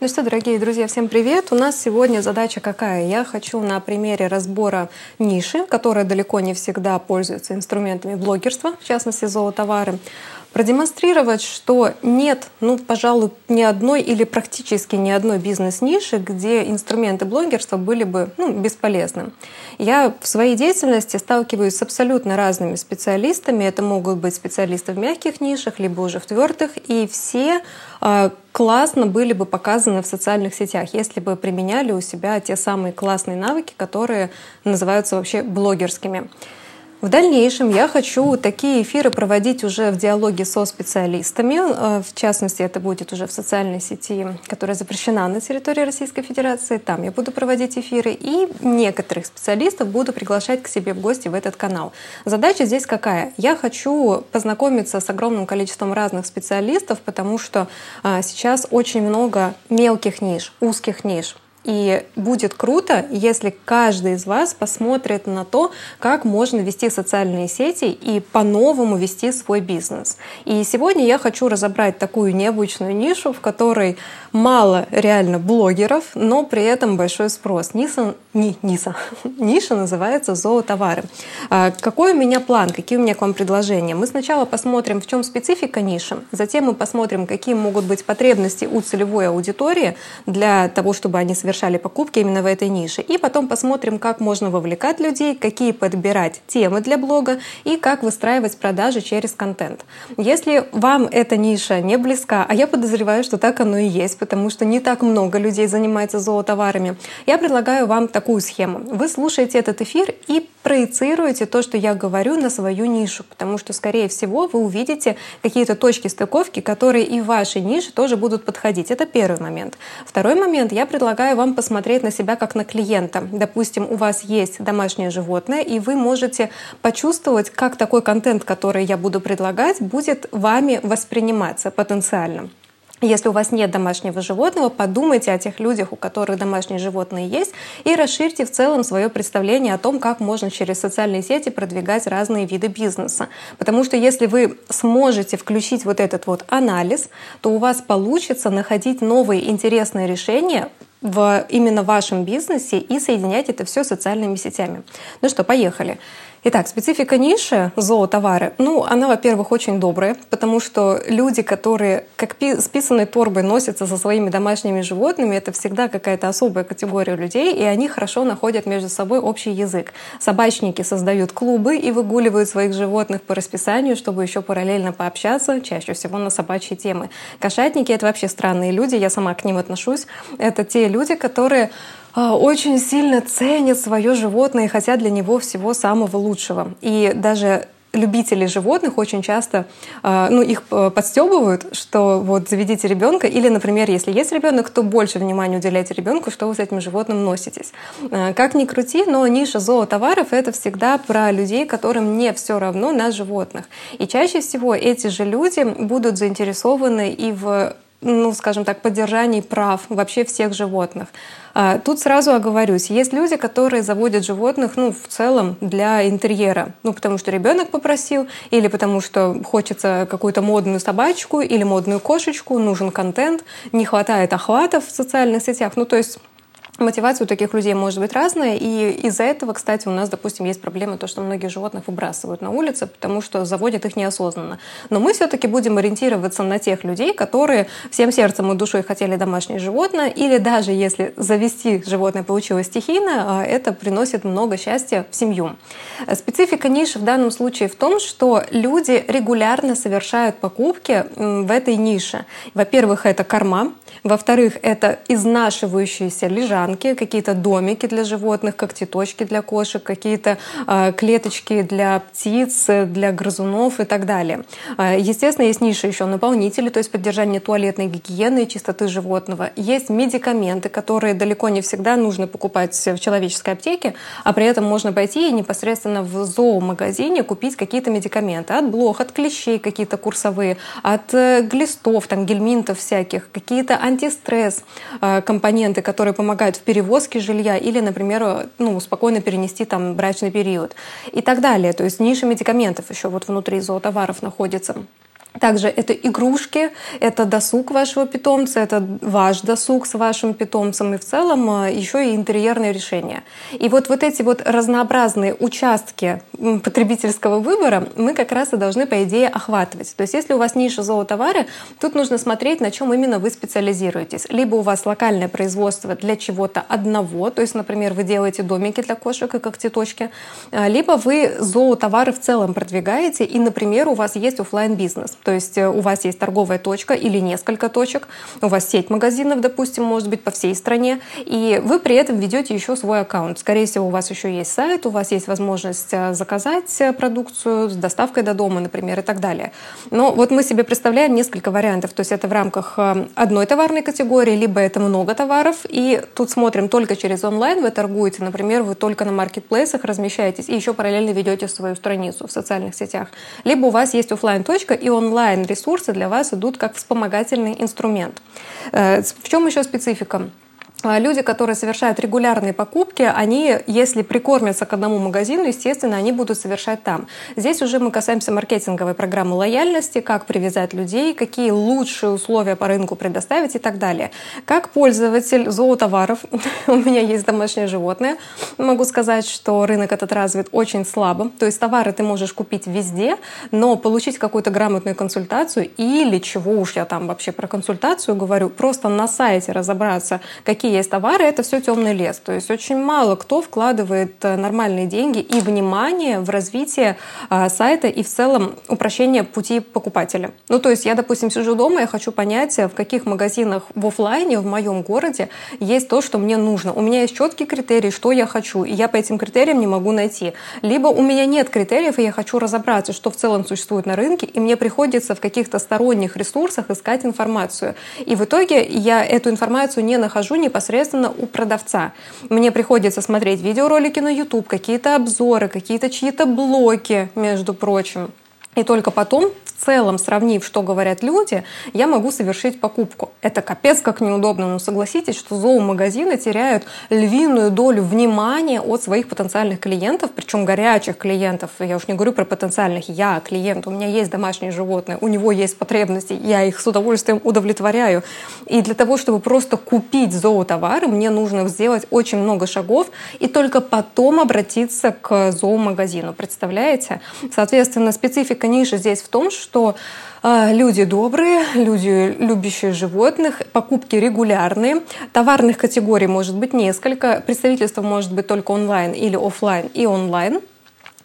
Ну что, дорогие друзья, всем привет! У нас сегодня задача какая? Я хочу на примере разбора ниши, которая далеко не всегда пользуется инструментами блогерства, в частности зоотовары, продемонстрировать, что нет, ну, пожалуй, ни одной или практически ни одной бизнес-ниши, где инструменты блогерства были бы ну, бесполезны. Я в своей деятельности сталкиваюсь с абсолютно разными специалистами. Это могут быть специалисты в мягких нишах, либо уже в твердых, и все э, классно были бы показаны в социальных сетях, если бы применяли у себя те самые классные навыки, которые называются вообще блогерскими. В дальнейшем я хочу такие эфиры проводить уже в диалоге со специалистами. Э, в частности, это будет уже в социальной сети, которая запрещена на территории Российской Федерации. Там я буду проводить эфиры. И некоторых специалистов буду приглашать к себе в гости в этот канал. Задача здесь какая? Я хочу познакомиться с огромным количеством разных специалистов, потому что э, сейчас очень много мелких ниш, узких ниш. И будет круто, если каждый из вас посмотрит на то, как можно вести социальные сети и по-новому вести свой бизнес. И сегодня я хочу разобрать такую необычную нишу, в которой мало реально блогеров, но при этом большой спрос. Ниса, не, Ниса, ниша называется зоотовары. А какой у меня план, какие у меня к вам предложения? Мы сначала посмотрим, в чем специфика ниши, затем мы посмотрим, какие могут быть потребности у целевой аудитории для того, чтобы они совершали совершали покупки именно в этой нише. И потом посмотрим, как можно вовлекать людей, какие подбирать темы для блога и как выстраивать продажи через контент. Если вам эта ниша не близка, а я подозреваю, что так оно и есть, потому что не так много людей занимается зоотоварами, я предлагаю вам такую схему. Вы слушаете этот эфир и проецируете то, что я говорю, на свою нишу, потому что, скорее всего, вы увидите какие-то точки стыковки, которые и вашей нише тоже будут подходить. Это первый момент. Второй момент. Я предлагаю вам посмотреть на себя как на клиента. Допустим, у вас есть домашнее животное, и вы можете почувствовать, как такой контент, который я буду предлагать, будет вами восприниматься потенциально. Если у вас нет домашнего животного, подумайте о тех людях, у которых домашние животные есть, и расширьте в целом свое представление о том, как можно через социальные сети продвигать разные виды бизнеса. Потому что если вы сможете включить вот этот вот анализ, то у вас получится находить новые интересные решения в именно вашем бизнесе и соединять это все социальными сетями. Ну что, поехали. Итак, специфика ниши зоотовары, ну, она, во-первых, очень добрая, потому что люди, которые как с писаной торбой носятся со своими домашними животными, это всегда какая-то особая категория людей, и они хорошо находят между собой общий язык. Собачники создают клубы и выгуливают своих животных по расписанию, чтобы еще параллельно пообщаться, чаще всего на собачьи темы. Кошатники — это вообще странные люди, я сама к ним отношусь. Это те люди, которые очень сильно ценят свое животное и хотят для него всего самого лучшего. И даже любители животных очень часто, а, ну, их э, подстебывают, что вот заведите ребенка, или, например, если есть ребенок, то больше внимания уделяйте ребенку, что вы с этим животным носитесь. А, как ни крути, но ниша зоотоваров — это всегда про людей, которым не все равно на животных. И чаще всего эти же люди будут заинтересованы и в ну, скажем так, поддержании прав вообще всех животных. А, тут сразу оговорюсь, есть люди, которые заводят животных, ну, в целом для интерьера, ну, потому что ребенок попросил, или потому что хочется какую-то модную собачку или модную кошечку, нужен контент, не хватает охватов в социальных сетях, ну, то есть Мотивация у таких людей может быть разная, и из-за этого, кстати, у нас, допустим, есть проблема то, что многие животных выбрасывают на улице, потому что заводят их неосознанно. Но мы все-таки будем ориентироваться на тех людей, которые всем сердцем и душой хотели домашнее животное, или даже если завести животное получилось стихийно, а, это приносит много счастья в семью. Специфика ниши в данном случае в том, что люди регулярно совершают покупки в этой нише. Во-первых, это корма, во-вторых, это изнашивающиеся лежанки, какие-то домики для животных, когтеточки для кошек, какие-то э, клеточки для птиц, для грызунов и так далее. Э, естественно, есть ниша еще наполнители, то есть поддержание туалетной гигиены и чистоты животного. Есть медикаменты, которые далеко не всегда нужно покупать в человеческой аптеке, а при этом можно пойти и непосредственно в зоомагазине купить какие-то медикаменты от блох, от клещей какие-то курсовые, от э, глистов, там гельминтов всяких, какие-то антистресс э, компоненты, которые помогают в перевозке жилья или, например, ну, спокойно перенести там брачный период и так далее. То есть ниша медикаментов еще вот внутри зоотоваров находится. Также это игрушки, это досуг вашего питомца, это ваш досуг с вашим питомцем и в целом э, еще и интерьерные решения. И вот, вот эти вот разнообразные участки потребительского выбора мы как раз и должны, по идее, охватывать. То есть если у вас ниша зоотовары, тут нужно смотреть, на чем именно вы специализируетесь. Либо у вас локальное производство для чего-то одного, то есть, например, вы делаете домики для кошек и когтеточки, э, либо вы зоотовары в целом продвигаете, и, например, у вас есть офлайн бизнес то есть э, у вас есть торговая точка или несколько точек, у вас сеть магазинов, допустим, может быть, по всей стране, и вы при этом ведете еще свой аккаунт. Скорее всего, у вас еще есть сайт, у вас есть возможность э, заказать э, продукцию с доставкой до дома, например, и так далее. Но вот мы себе представляем несколько вариантов, то есть это в рамках одной товарной категории, либо это много товаров, и тут смотрим только через онлайн, вы торгуете, например, вы только на маркетплейсах размещаетесь и еще параллельно ведете свою страницу в социальных сетях. Либо у вас есть офлайн точка и онлайн онлайн-ресурсы для вас идут как вспомогательный инструмент. Э, в чем еще специфика? А люди, которые совершают регулярные покупки, они, если прикормятся к одному магазину, естественно, они будут совершать там. Здесь уже мы касаемся маркетинговой программы лояльности, как привязать людей, какие лучшие условия по рынку предоставить и так далее. Как пользователь зоотоваров, у меня есть домашнее животное, могу сказать, что рынок этот развит очень слабо. То есть товары ты можешь купить везде, но получить какую-то грамотную консультацию или чего уж я там вообще про консультацию говорю, просто на сайте разобраться, какие есть товары, это все темный лес. То есть очень мало кто вкладывает э, нормальные деньги и внимание в развитие а, сайта и в целом упрощение пути покупателя. Ну, то есть я, допустим, сижу дома, я хочу понять, в каких магазинах в офлайне в моем городе есть то, что мне нужно. У меня есть четкий критерий, что я хочу, и я по этим критериям не могу найти. Либо у меня нет критериев, и я хочу разобраться, что в целом существует на рынке, и мне приходится в каких-то сторонних ресурсах искать информацию. И в итоге я эту информацию не нахожу непосредственно непосредственно у продавца. Мне приходится смотреть видеоролики на YouTube, какие-то обзоры, какие-то чьи-то блоки, между прочим. И только потом в целом, сравнив, что говорят люди, я могу совершить покупку. Это капец как неудобно, но согласитесь, что зоомагазины теряют львиную долю внимания от своих потенциальных клиентов, причем горячих клиентов. Я уж не говорю про потенциальных. Я клиент, у меня есть домашние животные, у него есть потребности, я их с удовольствием удовлетворяю. И для того, чтобы просто купить зоотовары, мне нужно сделать очень много шагов и только потом обратиться к зоомагазину. Представляете? Соответственно, специфика ниши здесь в том, что а, люди добрые, люди, любящие животных, покупки регулярные, товарных категорий может быть несколько, представительство может быть только онлайн или офлайн и онлайн.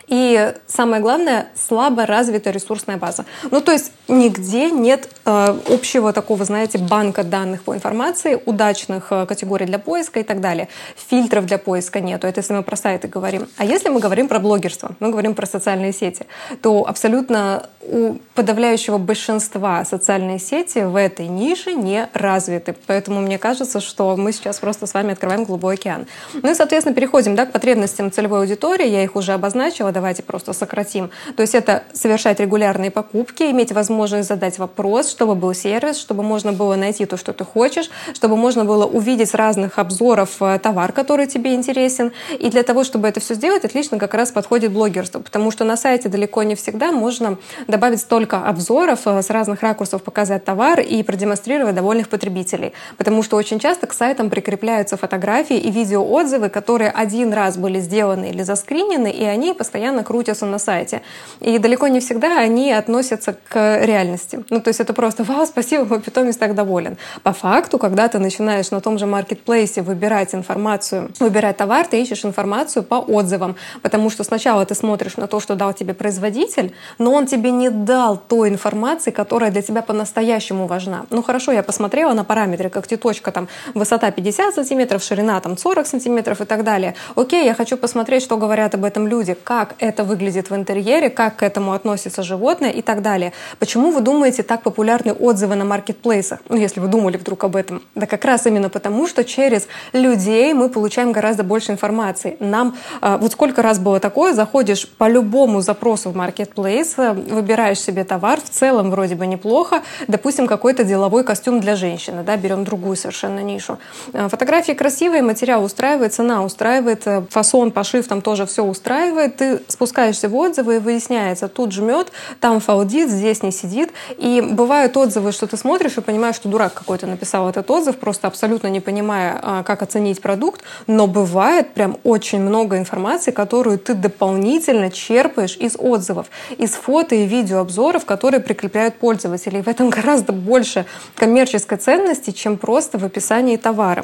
И самое главное, слабо развита ресурсная база. Ну, то есть нигде нет э, общего такого, знаете, банка данных по информации, удачных э, категорий для поиска и так далее. Фильтров для поиска нету, это если мы про сайты говорим. А если мы говорим про блогерство, мы говорим про социальные сети, то абсолютно у подавляющего большинства социальные сети в этой нише не развиты. Поэтому мне кажется, что мы сейчас просто с вами открываем глубокий океан. Ну и, соответственно, переходим да, к потребностям целевой аудитории. Я их уже обозначила, давайте просто сократим. То есть это совершать регулярные покупки, иметь возможность задать вопрос, чтобы был сервис, чтобы можно было найти то, что ты хочешь, чтобы можно было увидеть с разных обзоров э, товар, который тебе интересен. И для того, чтобы это все сделать, отлично как раз подходит блогерство, потому что на сайте далеко не всегда можно добавить столько обзоров, э, с разных ракурсов показать товар и продемонстрировать довольных потребителей. Потому что очень часто к сайтам прикрепляются фотографии и видеоотзывы, которые один раз были сделаны или заскринены, и они постоянно крутятся на сайте. И далеко не всегда они относятся к реальности. Ну, то есть это просто «Вау, спасибо, мой питомец так доволен». По факту, когда ты начинаешь на том же маркетплейсе выбирать информацию, выбирать товар, ты ищешь информацию по отзывам, потому что сначала ты смотришь на то, что дал тебе производитель, но он тебе не дал той информации, которая для тебя по-настоящему важна. Ну хорошо, я посмотрела на параметры, как теточка, там высота 50 сантиметров, ширина там 40 сантиметров и так далее. Окей, я хочу посмотреть, что говорят об этом люди, как это выглядит в интерьере, как к этому относится животное и так далее. Почему вы думаете так популярны отзывы на маркетплейсах? Ну, если вы думали вдруг об этом. Да как раз именно потому, что через людей мы получаем гораздо больше информации. Нам а, вот сколько раз было такое, заходишь по любому запросу в маркетплейс, выбираешь себе товар, в целом вроде бы неплохо, допустим, какой-то деловой костюм для женщины, да, берем другую совершенно нишу. Э, фотографии красивые, материал устраивает, цена устраивает, э, фасон, пошив там тоже все устраивает, ты спускаешься в отзывы, и выясняется, тут жмет, там фалдит, здесь не сидит. И бывают отзывы, что ты смотришь и понимаешь, что дурак какой-то написал этот отзыв, просто абсолютно не понимая, а, как оценить продукт. Но бывает прям очень много информации, которую ты дополнительно черпаешь из отзывов, из фото и видеообзоров, которые прикрепляют пользователи. В этом гораздо больше коммерческой ценности, чем просто в описании товара.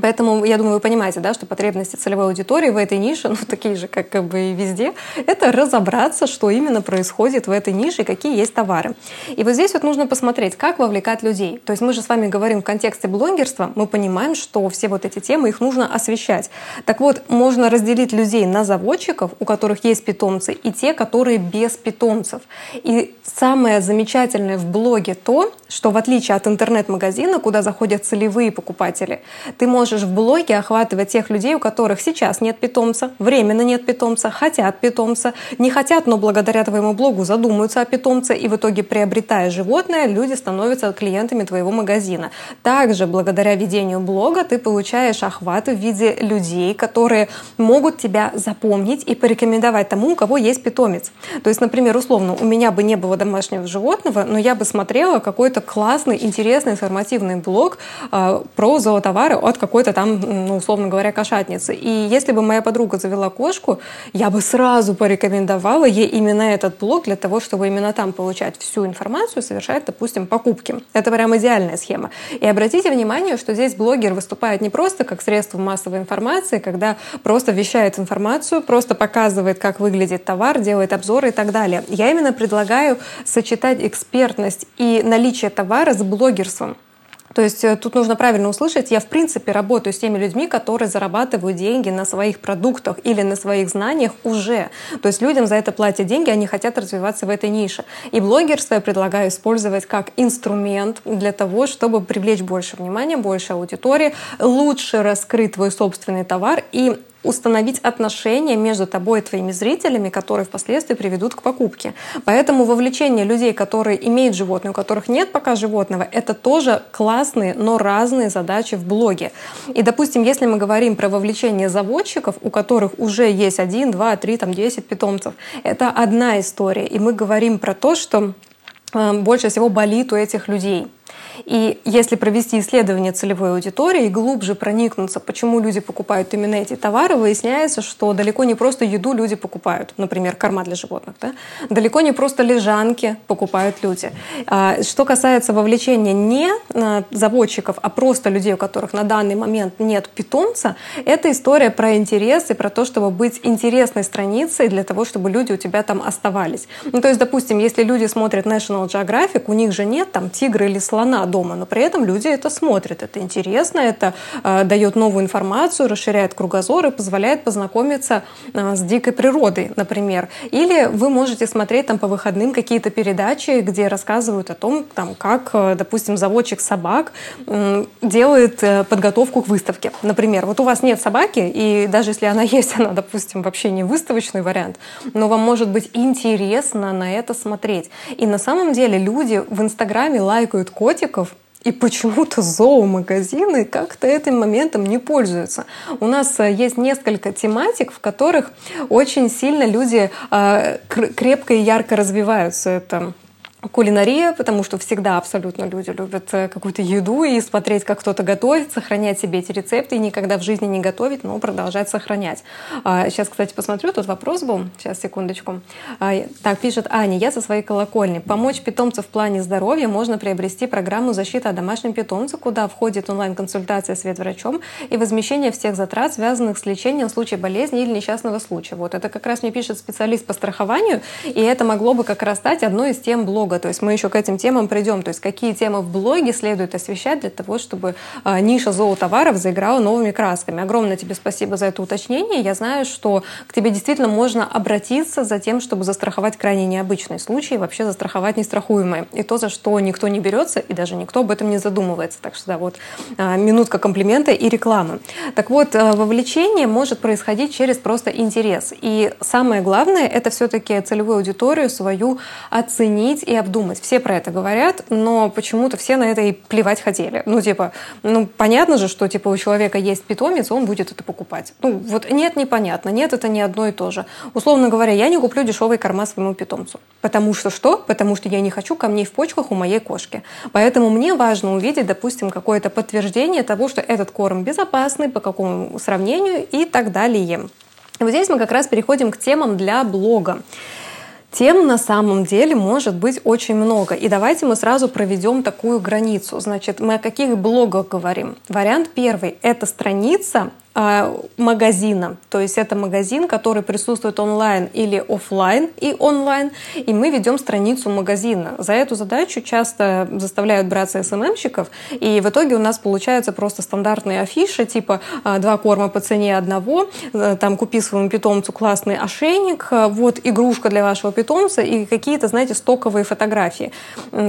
Поэтому, я думаю, вы понимаете, да, что потребности целевой аудитории в этой нише, ну, такие же, как, как бы и везде, это разобраться, что именно происходит в этой нише, какие есть товары. И вот здесь вот нужно посмотреть, как вовлекать людей. То есть мы же с вами говорим в контексте блогерства, мы понимаем, что все вот эти темы, их нужно освещать. Так вот, можно разделить людей на заводчиков, у которых есть питомцы, и те, которые без питомцев. И самое замечательное в блоге то, что в отличие от интернет-магазина, куда заходят целевые покупатели, ты можешь можешь в блоге охватывать тех людей, у которых сейчас нет питомца, временно нет питомца, хотят питомца, не хотят, но благодаря твоему блогу задумаются о питомце, и в итоге, приобретая животное, люди становятся клиентами твоего магазина. Также благодаря ведению блога ты получаешь охват в виде людей, которые могут тебя запомнить и порекомендовать тому, у кого есть питомец. То есть, например, условно, у меня бы не было домашнего животного, но я бы смотрела какой-то классный, интересный, информативный блог э, про зоотовары от какого какой-то там, ну, условно говоря, кошатницы. И если бы моя подруга завела кошку, я бы сразу порекомендовала ей именно этот блог для того, чтобы именно там получать всю информацию, совершать, допустим, покупки. Это прям идеальная схема. И обратите внимание, что здесь блогер выступает не просто как средство массовой информации, когда просто вещает информацию, просто показывает, как выглядит товар, делает обзоры и так далее. Я именно предлагаю сочетать экспертность и наличие товара с блогерством. То есть э, тут нужно правильно услышать, я в принципе работаю с теми людьми, которые зарабатывают деньги на своих продуктах или на своих знаниях уже. То есть людям за это платят деньги, они хотят развиваться в этой нише. И блогерство я предлагаю использовать как инструмент для того, чтобы привлечь больше внимания, больше аудитории, лучше раскрыть твой собственный товар и установить отношения между тобой и твоими зрителями, которые впоследствии приведут к покупке. Поэтому вовлечение людей, которые имеют животное, у которых нет пока животного, это тоже классные, но разные задачи в блоге. И, допустим, если мы говорим про вовлечение заводчиков, у которых уже есть один, два, три, там, десять питомцев, это одна история. И мы говорим про то, что э, больше всего болит у этих людей. И если провести исследование целевой аудитории и глубже проникнуться, почему люди покупают именно эти товары, выясняется, что далеко не просто еду люди покупают, например, корма для животных, да? далеко не просто лежанки покупают люди. А, что касается вовлечения не а, заводчиков, а просто людей, у которых на данный момент нет питомца, это история про интерес и про то, чтобы быть интересной страницей для того, чтобы люди у тебя там оставались. Ну, то есть, допустим, если люди смотрят National Geographic, у них же нет там тигра или слона дома, но при этом люди это смотрят. Это интересно, это э, дает новую информацию, расширяет кругозор и позволяет познакомиться э, с дикой природой, например. Или вы можете смотреть там по выходным какие-то передачи, где рассказывают о том, там, как, э, допустим, заводчик собак э, делает э, подготовку к выставке. Например, вот у вас нет собаки, и даже если она есть, она, допустим, вообще не выставочный вариант, но вам может быть интересно на это смотреть. И на самом деле люди в Инстаграме лайкают котиков, и почему-то зоомагазины как-то этим моментом не пользуются. У нас э, есть несколько тематик, в которых очень сильно люди э, крепко и ярко развиваются. Это кулинария, потому что всегда абсолютно люди любят э, какую-то еду и смотреть, как кто-то готовит, сохранять себе эти рецепты и никогда в жизни не готовить, но продолжать сохранять. Сейчас, кстати, посмотрю, тут вопрос был. Сейчас, секундочку. А, так, пишет Аня, я со своей колокольни. Помочь питомцу в плане здоровья можно приобрести программу защиты о домашнем питомце, куда входит онлайн-консультация с ветврачом и возмещение всех затрат, связанных с лечением в случае болезни или несчастного случая. Вот это как раз мне пишет специалист по страхованию, и это могло бы как раз стать одной из тем блога блога. То есть мы еще к этим темам придем. То есть какие темы в блоге следует освещать для того, чтобы а, ниша зоотоваров заиграла новыми красками. Огромное тебе спасибо за это уточнение. Я знаю, что к тебе действительно можно обратиться за тем, чтобы застраховать крайне необычные случаи, вообще застраховать нестрахуемые. И то, за что никто не берется, и даже никто об этом не задумывается. Так что да, вот а, минутка комплимента и рекламы. Так вот, а, вовлечение может происходить через просто интерес. И самое главное — это все-таки целевую аудиторию свою оценить и обдумать. Все про это говорят, но почему-то все на это и плевать хотели. Ну, типа, ну, понятно же, что, типа, у человека есть питомец, он будет это покупать. Ну, вот нет, непонятно. Нет, это не одно и то же. Условно говоря, я не куплю дешевый корма своему питомцу. Потому что что? Потому что я не хочу камней в почках у моей кошки. Поэтому мне важно увидеть, допустим, какое-то подтверждение того, что этот корм безопасный, по какому сравнению и так далее. Вот здесь мы как раз переходим к темам для блога. Тем на самом деле может быть очень много. И давайте мы сразу проведем такую границу. Значит, мы о каких блогах говорим? Вариант первый — это страница, магазина. То есть это магазин, который присутствует онлайн или офлайн и онлайн, и мы ведем страницу магазина. За эту задачу часто заставляют браться СММщиков, и в итоге у нас получаются просто стандартные афиши, типа а, два корма по цене одного, э, там купи своему питомцу классный ошейник, э, вот игрушка для вашего питомца и какие-то, знаете, стоковые фотографии.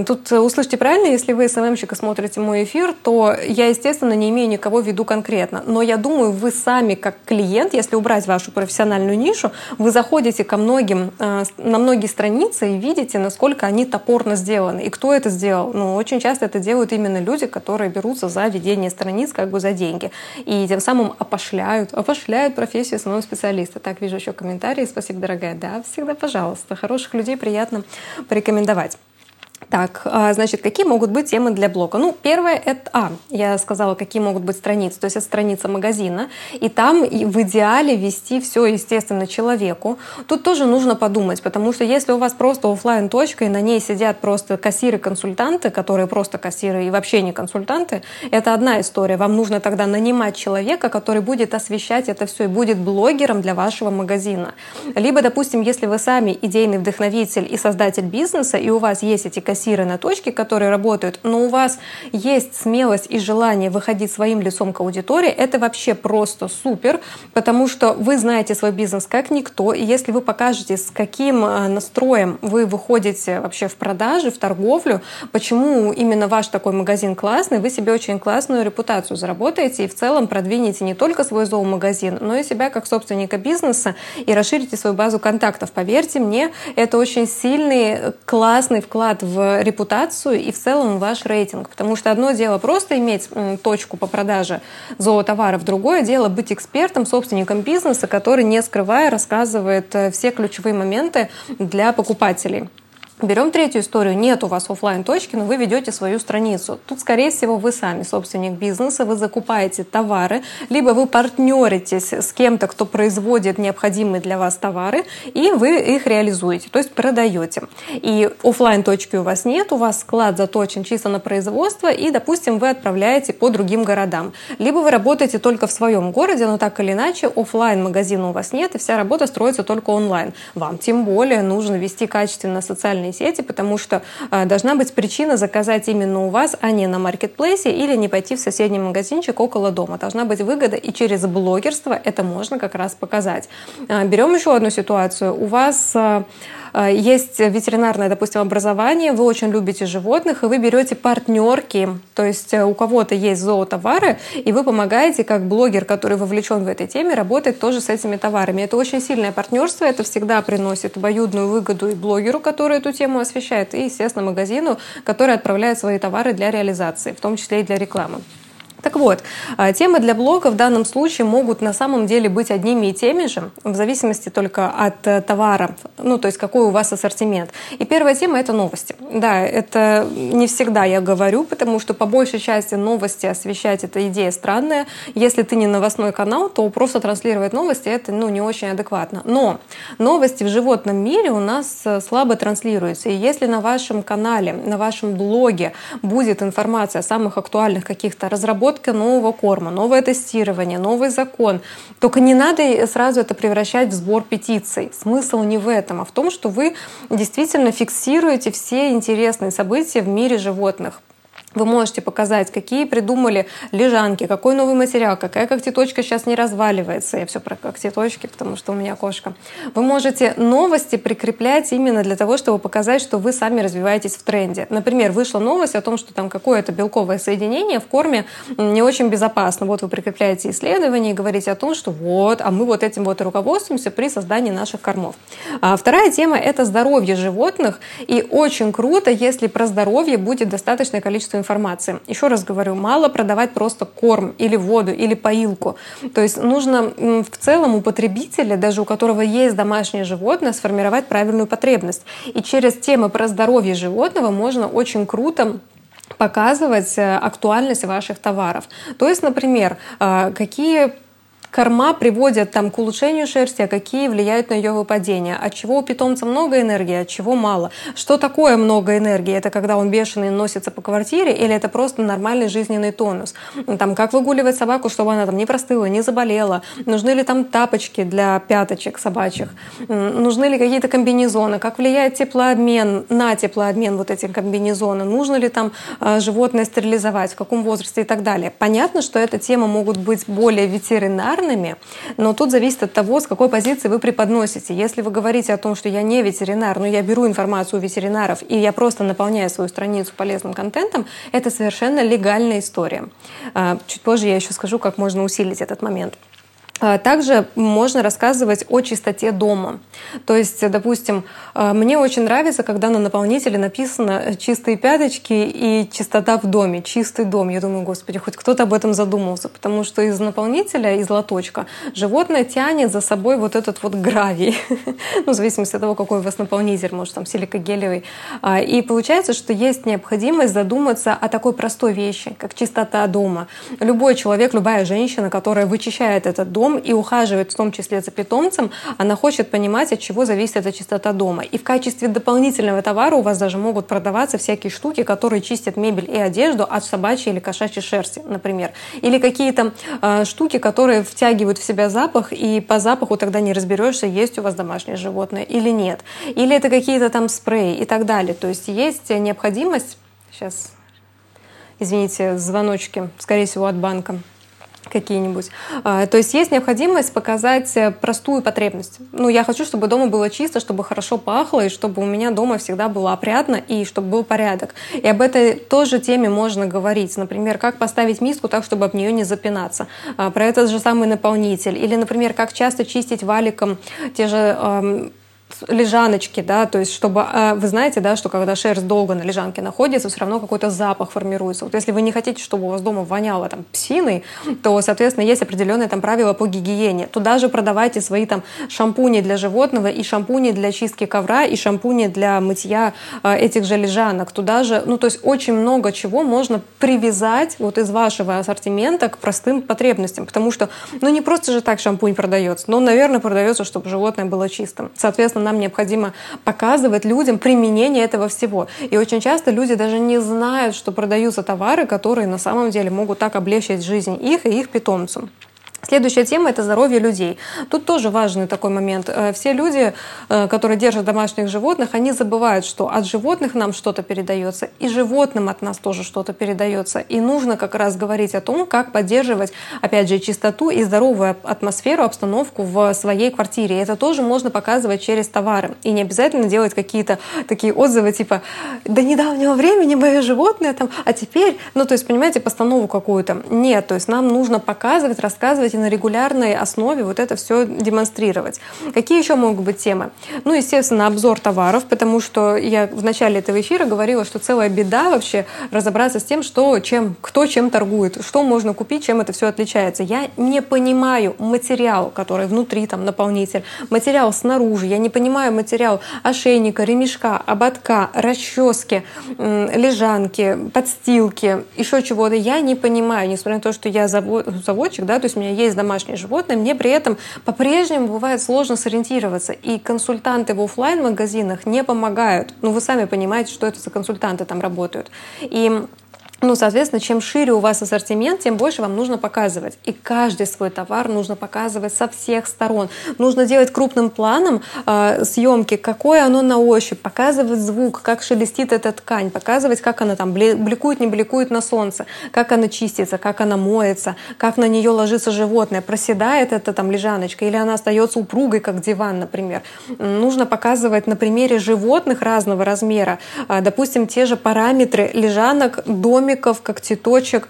Тут э, услышьте правильно, если вы СММщика смотрите мой эфир, то я, естественно, не имею никого в виду конкретно, но я думаю, вы сами как клиент, если убрать вашу профессиональную нишу, вы заходите ко многим, э, на многие страницы и видите, насколько они топорно сделаны. И кто это сделал? Ну, очень часто это делают именно люди, которые берутся за ведение страниц как бы за деньги. И тем самым опошляют, опошляют профессию самого специалиста. Так, вижу еще комментарии. Спасибо, дорогая. Да, всегда пожалуйста. Хороших людей приятно порекомендовать. Так, а, значит, какие могут быть темы для блога? Ну, первое это, а, я сказала, какие могут быть страницы, то есть это страница магазина, и там в идеале вести все, естественно, человеку. Тут тоже нужно подумать, потому что если у вас просто офлайн точка и на ней сидят просто кассиры-консультанты, которые просто кассиры и вообще не консультанты, это одна история. Вам нужно тогда нанимать человека, который будет освещать это все и будет блогером для вашего магазина. Либо, допустим, если вы сами идейный вдохновитель и создатель бизнеса, и у вас есть эти кассиры на точке, которые работают, но у вас есть смелость и желание выходить своим лицом к аудитории, это вообще просто супер, потому что вы знаете свой бизнес как никто, и если вы покажете, с каким э, настроем вы выходите вообще в продажи, в торговлю, почему именно ваш такой магазин классный, вы себе очень классную репутацию заработаете и в целом продвинете не только свой зоомагазин, но и себя как собственника бизнеса и расширите свою базу контактов. Поверьте мне, это очень сильный, классный вклад в репутацию и в целом ваш рейтинг. Потому что одно дело просто иметь точку по продаже зоотоваров, другое дело быть экспертом, собственником бизнеса, который, не скрывая, рассказывает э, все ключевые моменты для покупателей. Берем третью историю. Нет у вас офлайн точки, но вы ведете свою страницу. Тут, скорее всего, вы сами собственник бизнеса, вы закупаете товары, либо вы партнеритесь с кем-то, кто производит необходимые для вас товары, и вы их реализуете, то есть продаете. И офлайн точки у вас нет, у вас склад заточен чисто на производство, и, допустим, вы отправляете по другим городам. Либо вы работаете только в своем городе, но так или иначе офлайн магазина у вас нет, и вся работа строится только онлайн. Вам тем более нужно вести качественно социальные сети, потому что э, должна быть причина заказать именно у вас, а не на маркетплейсе или не пойти в соседний магазинчик около дома. Должна быть выгода, и через блогерство это можно как раз показать. Э, берем еще одну ситуацию. У вас э, есть ветеринарное, допустим, образование, вы очень любите животных, и вы берете партнерки, то есть у кого-то есть зоотовары, и вы помогаете, как блогер, который вовлечен в этой теме, работать тоже с этими товарами. Это очень сильное партнерство, это всегда приносит обоюдную выгоду и блогеру, который эту тему освещает, и, естественно, магазину, который отправляет свои товары для реализации, в том числе и для рекламы. Так вот, а, темы для блога в данном случае могут на самом деле быть одними и теми же, в зависимости только от э, товара, ну, то есть какой у вас ассортимент. И первая тема — это новости. Да, это не всегда я говорю, потому что по большей части новости освещать — это идея странная. Если ты не новостной канал, то просто транслировать новости — это, ну, не очень адекватно. Но новости в животном мире у нас э, слабо транслируются. И если на вашем канале, на вашем блоге будет информация о самых актуальных каких-то разработках, разработка нового корма, новое тестирование, новый закон. Только не надо сразу это превращать в сбор петиций. Смысл не в этом, а в том, что вы действительно фиксируете все интересные события в мире животных. Вы можете показать, какие придумали лежанки, какой новый материал, какая когтеточка сейчас не разваливается. Я все про когтеточки, потому что у меня кошка. Вы можете новости прикреплять именно для того, чтобы показать, что вы сами развиваетесь в тренде. Например, вышла новость о том, что там какое-то белковое соединение в корме не очень безопасно. Вот вы прикрепляете исследование и говорите о том, что вот, а мы вот этим вот руководствуемся при создании наших кормов. А вторая тема – это здоровье животных. И очень круто, если про здоровье будет достаточное количество информации. Еще раз говорю, мало продавать просто корм или воду или поилку. То есть нужно в целом у потребителя, даже у которого есть домашнее животное, сформировать правильную потребность. И через темы про здоровье животного можно очень круто показывать э, актуальность ваших товаров. То есть, например, э, какие корма приводят там, к улучшению шерсти, а какие влияют на ее выпадение. От чего у питомца много энергии, от чего мало. Что такое много энергии? Это когда он бешеный носится по квартире или это просто нормальный жизненный тонус? Там, как выгуливать собаку, чтобы она там не простыла, не заболела? Нужны ли там тапочки для пяточек собачьих? Нужны ли какие-то комбинезоны? Как влияет теплообмен на теплообмен вот этих комбинезонов? Нужно ли там э, животное стерилизовать? В каком возрасте и так далее? Понятно, что эта тема могут быть более ветеринарные, ветеринарными, но тут зависит от того, с какой позиции вы преподносите. Если вы говорите о том, что я не ветеринар, но я беру информацию у ветеринаров и я просто наполняю свою страницу полезным контентом, это совершенно легальная история. А, чуть позже я еще скажу, как можно усилить этот момент. А, также можно рассказывать о чистоте дома. То есть, допустим, а, мне очень нравится, когда на наполнителе написано «чистые пяточки» и «чистота в доме», «чистый дом». Я думаю, господи, хоть кто-то об этом задумался, потому что из наполнителя, из лоточка, животное тянет за собой вот этот вот гравий, ну, в зависимости от того, какой у вас наполнитель, может, там силикогелевый. А, и получается, что есть необходимость задуматься о такой простой вещи, как чистота дома. Любой человек, любая женщина, которая вычищает этот дом, дом и ухаживает в том числе за питомцем, она хочет понимать, от чего зависит эта чистота дома. И в качестве дополнительного товара у вас даже могут продаваться всякие штуки, которые чистят мебель и одежду от собачьей или кошачьей шерсти, например. Или какие-то э, штуки, которые втягивают в себя запах, и по запаху тогда не разберешься, есть у вас домашнее животное или нет. Или это какие-то там спреи и так далее. То есть есть необходимость... Сейчас, извините, звоночки, скорее всего, от банка какие-нибудь. А, то есть есть необходимость показать э, простую потребность. Ну, я хочу, чтобы дома было чисто, чтобы хорошо пахло, и чтобы у меня дома всегда было опрятно, и чтобы был порядок. И об этой тоже теме можно говорить. Например, как поставить миску так, чтобы об нее не запинаться. А, про этот же самый наполнитель. Или, например, как часто чистить валиком те же лежаночки, да, то есть чтобы, а, вы знаете, да, что когда шерсть долго на лежанке находится, все равно какой-то запах формируется. Вот если вы не хотите, чтобы у вас дома воняло там псиной, то, соответственно, есть определенные там правила по гигиене. Туда же продавайте свои там шампуни для животного и шампуни для чистки ковра и шампуни для мытья э, этих же лежанок. Туда же, ну то есть очень много чего можно привязать вот из вашего ассортимента к простым потребностям, потому что, ну не просто же так шампунь продается, но, наверное, продается, чтобы животное было чистым. Соответственно, нам необходимо показывать людям применение этого всего. И очень часто люди даже не знают, что продаются товары, которые на самом деле могут так облегчить жизнь их и их питомцам. Следующая тема – это здоровье людей. Тут тоже важный такой момент. Э, все люди, э, которые держат домашних животных, они забывают, что от животных нам что-то передается, и животным от нас тоже что-то передается. И нужно как раз говорить о том, как поддерживать, опять же, чистоту и здоровую атмосферу, обстановку в своей квартире. Это тоже можно показывать через товары. И не обязательно делать какие-то такие отзывы, типа «до недавнего времени мое животное там, а теперь…» Ну, то есть, понимаете, постанову какую-то. Нет, то есть нам нужно показывать, рассказывать и на регулярной основе вот это все демонстрировать. Какие еще могут быть темы? Ну, естественно, обзор товаров, потому что я в начале этого эфира говорила, что целая беда вообще разобраться с тем, что, чем, кто чем торгует, что можно купить, чем это все отличается. Я не понимаю материал, который внутри, там, наполнитель, материал снаружи, я не понимаю материал ошейника, ремешка, ободка, расчески, лежанки, подстилки, еще чего-то. Я не понимаю, несмотря на то, что я заводчик, да, то есть у меня есть есть домашнее животное, мне при этом по-прежнему бывает сложно сориентироваться. И консультанты в офлайн магазинах не помогают. Ну, вы сами понимаете, что это за консультанты там работают. И ну, соответственно, чем шире у вас ассортимент, тем больше вам нужно показывать. И каждый свой товар нужно показывать со всех сторон. Нужно делать крупным планом э, съемки, какое оно на ощупь, показывать звук, как шелестит эта ткань, показывать, как она там бликует, не бликует на солнце, как она чистится, как она моется, как на нее ложится животное, проседает эта там лежаночка или она остается упругой, как диван, например. Нужно показывать на примере животных разного размера, э, допустим, те же параметры лежанок, домик, домиков, как цветочек,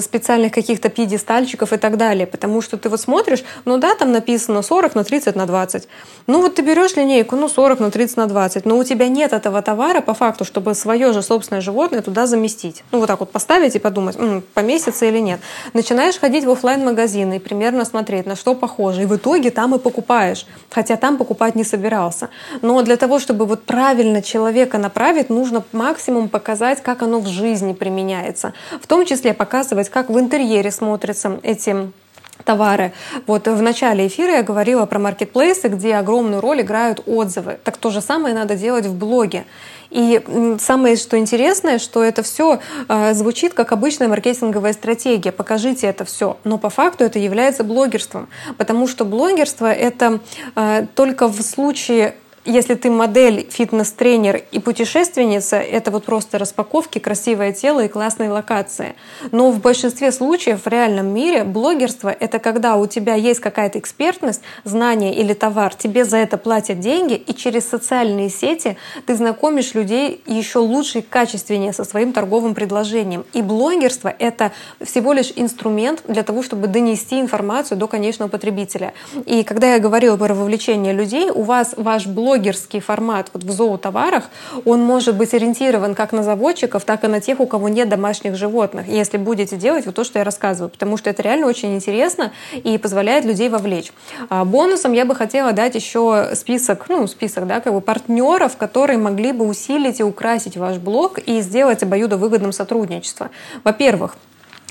специальных каких-то пьедестальчиков и так далее. Потому что ты вот смотришь, ну да, там написано 40 на 30 на 20. Ну вот ты берешь линейку, ну 40 на 30 на 20, но у тебя нет этого товара по факту, чтобы свое же собственное животное туда заместить. Ну вот так вот поставить и подумать, м-м, поместится или нет. Начинаешь ходить в офлайн магазины и примерно смотреть, на что похоже. И в итоге там и покупаешь. Хотя там покупать не собирался. Но для того, чтобы вот правильно человека направить, нужно максимум показать, как оно в жизни применяется меняется. В том числе показывать, как в интерьере смотрятся эти товары. Вот в начале эфира я говорила про маркетплейсы, где огромную роль играют отзывы. Так то же самое надо делать в блоге. И самое, что интересное, что это все э, звучит как обычная маркетинговая стратегия. Покажите это все. Но по факту это является блогерством. Потому что блогерство это э, только в случае если ты модель, фитнес-тренер и путешественница, это вот просто распаковки, красивое тело и классные локации. Но в большинстве случаев в реальном мире блогерство — это когда у тебя есть какая-то экспертность, знание или товар, тебе за это платят деньги, и через социальные сети ты знакомишь людей еще лучше и качественнее со своим торговым предложением. И блогерство — это всего лишь инструмент для того, чтобы донести информацию до конечного потребителя. И когда я говорила про вовлечение людей, у вас ваш блог блогерский формат вот в зоотоварах, он может быть ориентирован как на заводчиков, так и на тех, у кого нет домашних животных, если будете делать вот то, что я рассказываю, потому что это реально очень интересно и позволяет людей вовлечь. А бонусом я бы хотела дать еще список, ну, список, да, как бы партнеров, которые могли бы усилить и украсить ваш блог и сделать обоюдовыгодным сотрудничество. Во-первых,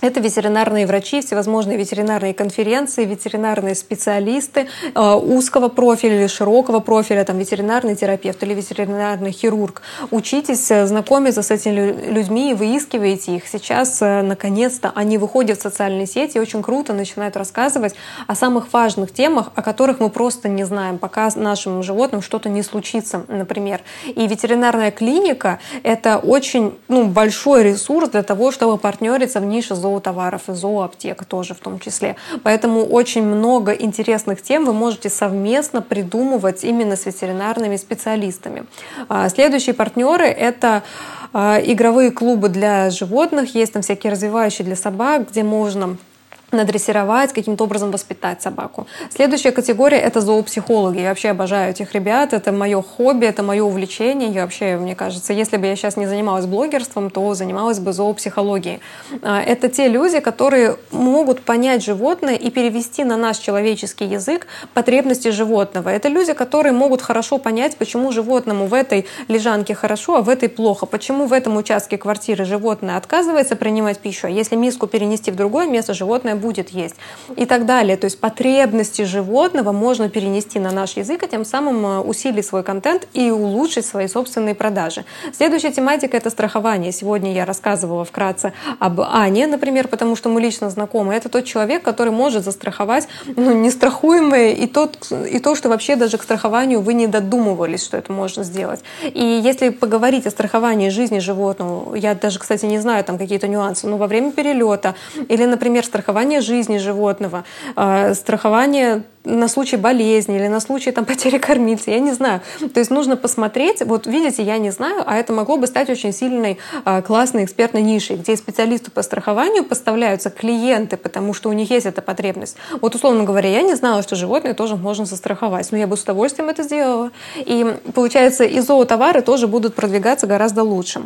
это ветеринарные врачи, всевозможные ветеринарные конференции, ветеринарные специалисты э, узкого профиля или широкого профиля, там, ветеринарный терапевт или ветеринарный хирург. Учитесь э, знакомиться с этими людьми и выискивайте их. Сейчас, э, наконец-то, они выходят в социальные сети и очень круто начинают рассказывать о самых важных темах, о которых мы просто не знаем, пока нашим животным что-то не случится, например. И ветеринарная клиника — это очень ну, большой ресурс для того, чтобы партнериться в нише зоотоваров и зооаптек тоже в том числе. Поэтому очень много интересных тем вы можете совместно придумывать именно с ветеринарными специалистами. А, следующие партнеры — это а, игровые клубы для животных, есть там всякие развивающие для собак, где можно надрессировать, каким-то образом воспитать собаку. Следующая категория — это зоопсихологи. Я вообще обожаю этих ребят, это мое хобби, это мое увлечение. Я вообще, мне кажется, если бы я сейчас не занималась блогерством, то занималась бы зоопсихологией. А, это те люди, которые могут понять животное и перевести на наш человеческий язык потребности животного. Это люди, которые могут хорошо понять, почему животному в этой лежанке хорошо, а в этой плохо. Почему в этом участке квартиры животное отказывается принимать пищу, а если миску перенести в другое место, животное будет есть и так далее. То есть потребности животного можно перенести на наш язык, и тем самым э, усилить свой контент и улучшить свои собственные продажи. Следующая тематика — это страхование. Сегодня я рассказывала вкратце об Ане, например, потому что мы лично знакомы. Это тот человек, который может застраховать ну, нестрахуемое и, тот, и то, что вообще даже к страхованию вы не додумывались, что это можно сделать. И если поговорить о страховании жизни животного, я даже, кстати, не знаю там какие-то нюансы, но во время перелета или, например, страхование страхование жизни животного, а, страхование на случай болезни или на случай там, потери кормильца, я не знаю. То есть нужно посмотреть, вот видите, я не знаю, а это могло бы стать очень сильной, а, классной экспертной нишей, где специалисты по страхованию поставляются клиенты, потому что у них есть эта потребность. Вот, условно говоря, я не знала, что животные тоже можно застраховать, но я бы с удовольствием это сделала. И получается, и зоотовары тоже будут продвигаться гораздо лучше.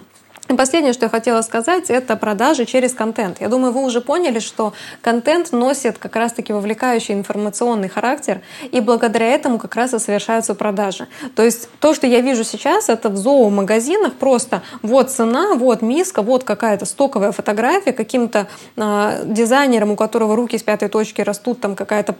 И последнее, что я хотела сказать, это продажи через контент. Я думаю, вы уже поняли, что контент носит как раз-таки вовлекающий информационный характер, и благодаря этому как раз и совершаются продажи. То есть то, что я вижу сейчас, это в зоомагазинах просто вот цена, вот миска, вот какая-то стоковая фотография каким-то э, дизайнером, у которого руки с пятой точки растут, там какая-то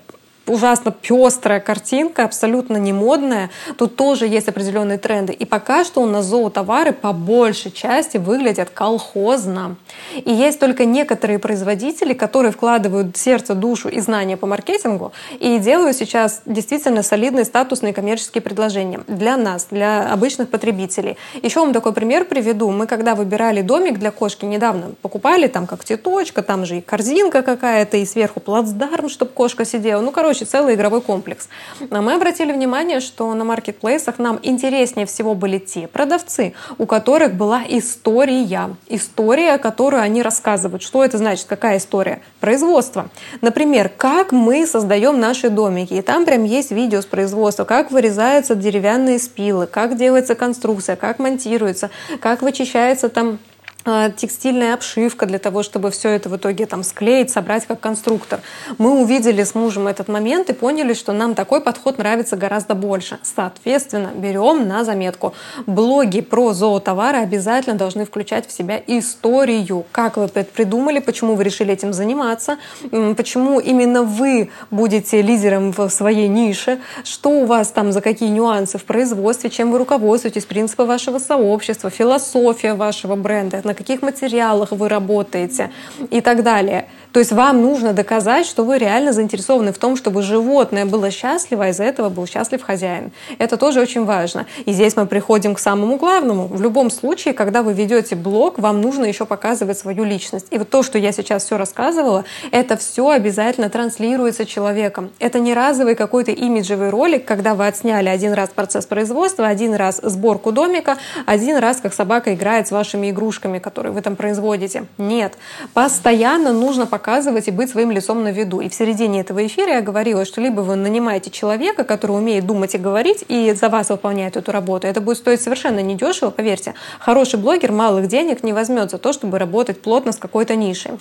ужасно пестрая картинка, абсолютно не модная. Тут тоже есть определенные тренды. И пока что у нас зоотовары по большей части выглядят колхозно. И есть только некоторые производители, которые вкладывают сердце, душу и знания по маркетингу и делают сейчас действительно солидные статусные коммерческие предложения для нас, для обычных потребителей. Еще вам такой пример приведу. Мы когда выбирали домик для кошки недавно, покупали там как цветочка, там же и корзинка какая-то, и сверху плацдарм, чтобы кошка сидела. Ну, короче, целый игровой комплекс. А мы обратили внимание, что на маркетплейсах нам интереснее всего были те продавцы, у которых была история. История, которую они рассказывают. Что это значит? Какая история? Производство. Например, как мы создаем наши домики. И там прям есть видео с производства, как вырезаются деревянные спилы, как делается конструкция, как монтируется, как вычищается там текстильная обшивка для того, чтобы все это в итоге там склеить, собрать как конструктор. Мы увидели с мужем этот момент и поняли, что нам такой подход нравится гораздо больше. Соответственно, берем на заметку. Блоги про зоотовары обязательно должны включать в себя историю. Как вы придумали, почему вы решили этим заниматься, почему именно вы будете лидером в своей нише, что у вас там за какие нюансы в производстве, чем вы руководствуетесь, принципы вашего сообщества, философия вашего бренда на каких материалах вы работаете и так далее. То есть вам нужно доказать, что вы реально заинтересованы в том, чтобы животное было счастливо, а из-за этого был счастлив хозяин. Это тоже очень важно. И здесь мы приходим к самому главному. В любом случае, когда вы ведете блог, вам нужно еще показывать свою личность. И вот то, что я сейчас все рассказывала, это все обязательно транслируется человеком. Это не разовый какой-то имиджевый ролик, когда вы отсняли один раз процесс производства, один раз сборку домика, один раз как собака играет с вашими игрушками, которые вы там производите. Нет. Постоянно нужно показывать показывать и быть своим лицом на виду. И в середине этого эфира я говорила, что либо вы нанимаете человека, который умеет думать и говорить, и за вас выполняет эту работу. Это будет стоить совершенно недешево, поверьте. Хороший блогер малых денег не возьмет за то, чтобы работать плотно с какой-то нишей.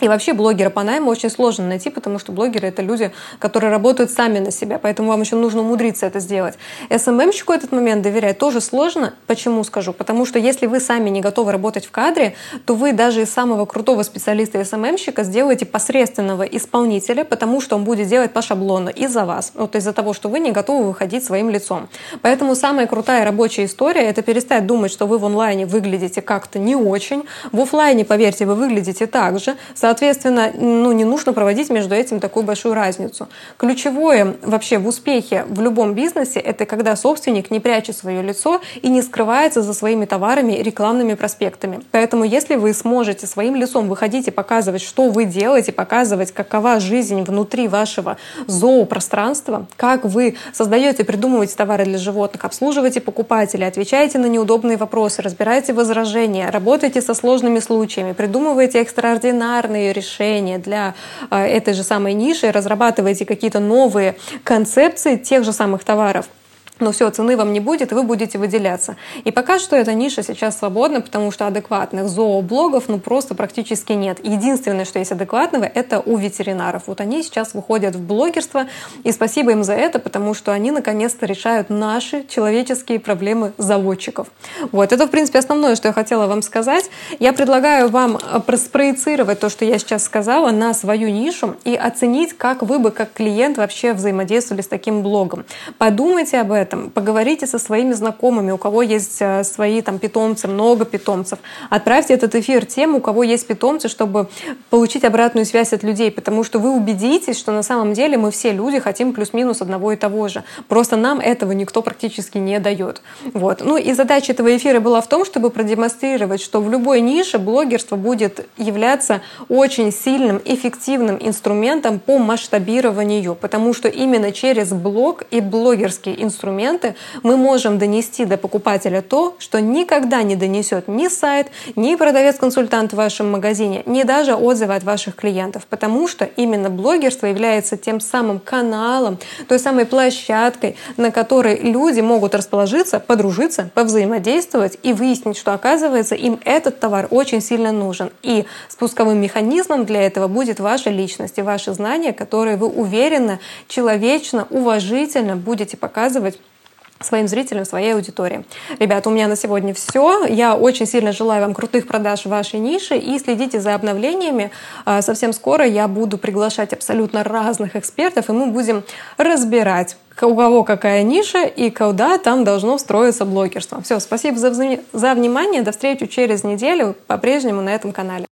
И вообще блогера по найму очень сложно найти, потому что блогеры — это люди, которые работают сами на себя, поэтому вам еще нужно умудриться это сделать. СММщику этот момент доверять тоже сложно. Почему скажу? Потому что если вы сами не готовы работать в кадре, то вы даже из самого крутого специалиста СММщика сделаете посредственного исполнителя, потому что он будет делать по шаблону из-за вас, вот из-за того, что вы не готовы выходить своим лицом. Поэтому самая крутая рабочая история — это перестать думать, что вы в онлайне выглядите как-то не очень. В офлайне, поверьте, вы выглядите так же. Соответственно, ну, не нужно проводить между этим такую большую разницу. Ключевое вообще в успехе в любом бизнесе – это когда собственник не прячет свое лицо и не скрывается за своими товарами рекламными проспектами. Поэтому если вы сможете своим лицом выходить и показывать, что вы делаете, показывать, какова жизнь внутри вашего зоопространства, как вы создаете, придумываете товары для животных, обслуживаете покупателей, отвечаете на неудобные вопросы, разбираете возражения, работаете со сложными случаями, придумываете экстраординарные инновационные решения для а, этой же самой ниши, разрабатываете какие-то новые концепции тех же самых товаров – но все, цены вам не будет, и вы будете выделяться. И пока что эта ниша сейчас свободна, потому что адекватных зооблогов ну просто практически нет. Единственное, что есть адекватного, это у ветеринаров. Вот они сейчас выходят в блогерство, и спасибо им за это, потому что они наконец-то решают наши человеческие проблемы заводчиков. Вот, это, в принципе, основное, что я хотела вам сказать. Я предлагаю вам э, спроецировать то, что я сейчас сказала, на свою нишу и оценить, как вы бы как клиент вообще взаимодействовали с таким блогом. Подумайте об этом, этом, поговорите со своими знакомыми, у кого есть э, свои там питомцы, много питомцев. Отправьте этот эфир тем, у кого есть питомцы, чтобы получить обратную связь от людей, потому что вы убедитесь, что на самом деле мы все люди хотим плюс-минус одного и того же. Просто нам этого никто практически не дает. Вот. Ну и задача этого эфира была в том, чтобы продемонстрировать, что в любой нише блогерство будет являться очень сильным, эффективным инструментом по масштабированию, потому что именно через блог и блогерские инструменты инструменты, мы можем донести до покупателя то, что никогда не донесет ни сайт, ни продавец-консультант в вашем магазине, ни даже отзывы от ваших клиентов, потому что именно блогерство является тем самым каналом, той самой площадкой, на которой люди могут расположиться, подружиться, повзаимодействовать и выяснить, что оказывается им этот товар очень сильно нужен. И спусковым механизмом для этого будет ваша личность и ваши знания, которые вы уверенно, человечно, уважительно будете показывать своим зрителям, своей аудитории. Ребята, у меня на сегодня все. Я очень сильно желаю вам крутых продаж в вашей нише и следите за обновлениями. А, совсем скоро я буду приглашать абсолютно разных экспертов, и мы будем разбирать, у кого какая ниша и куда там должно встроиться блогерство. Все, спасибо за, за внимание. До встречи через неделю по-прежнему на этом канале.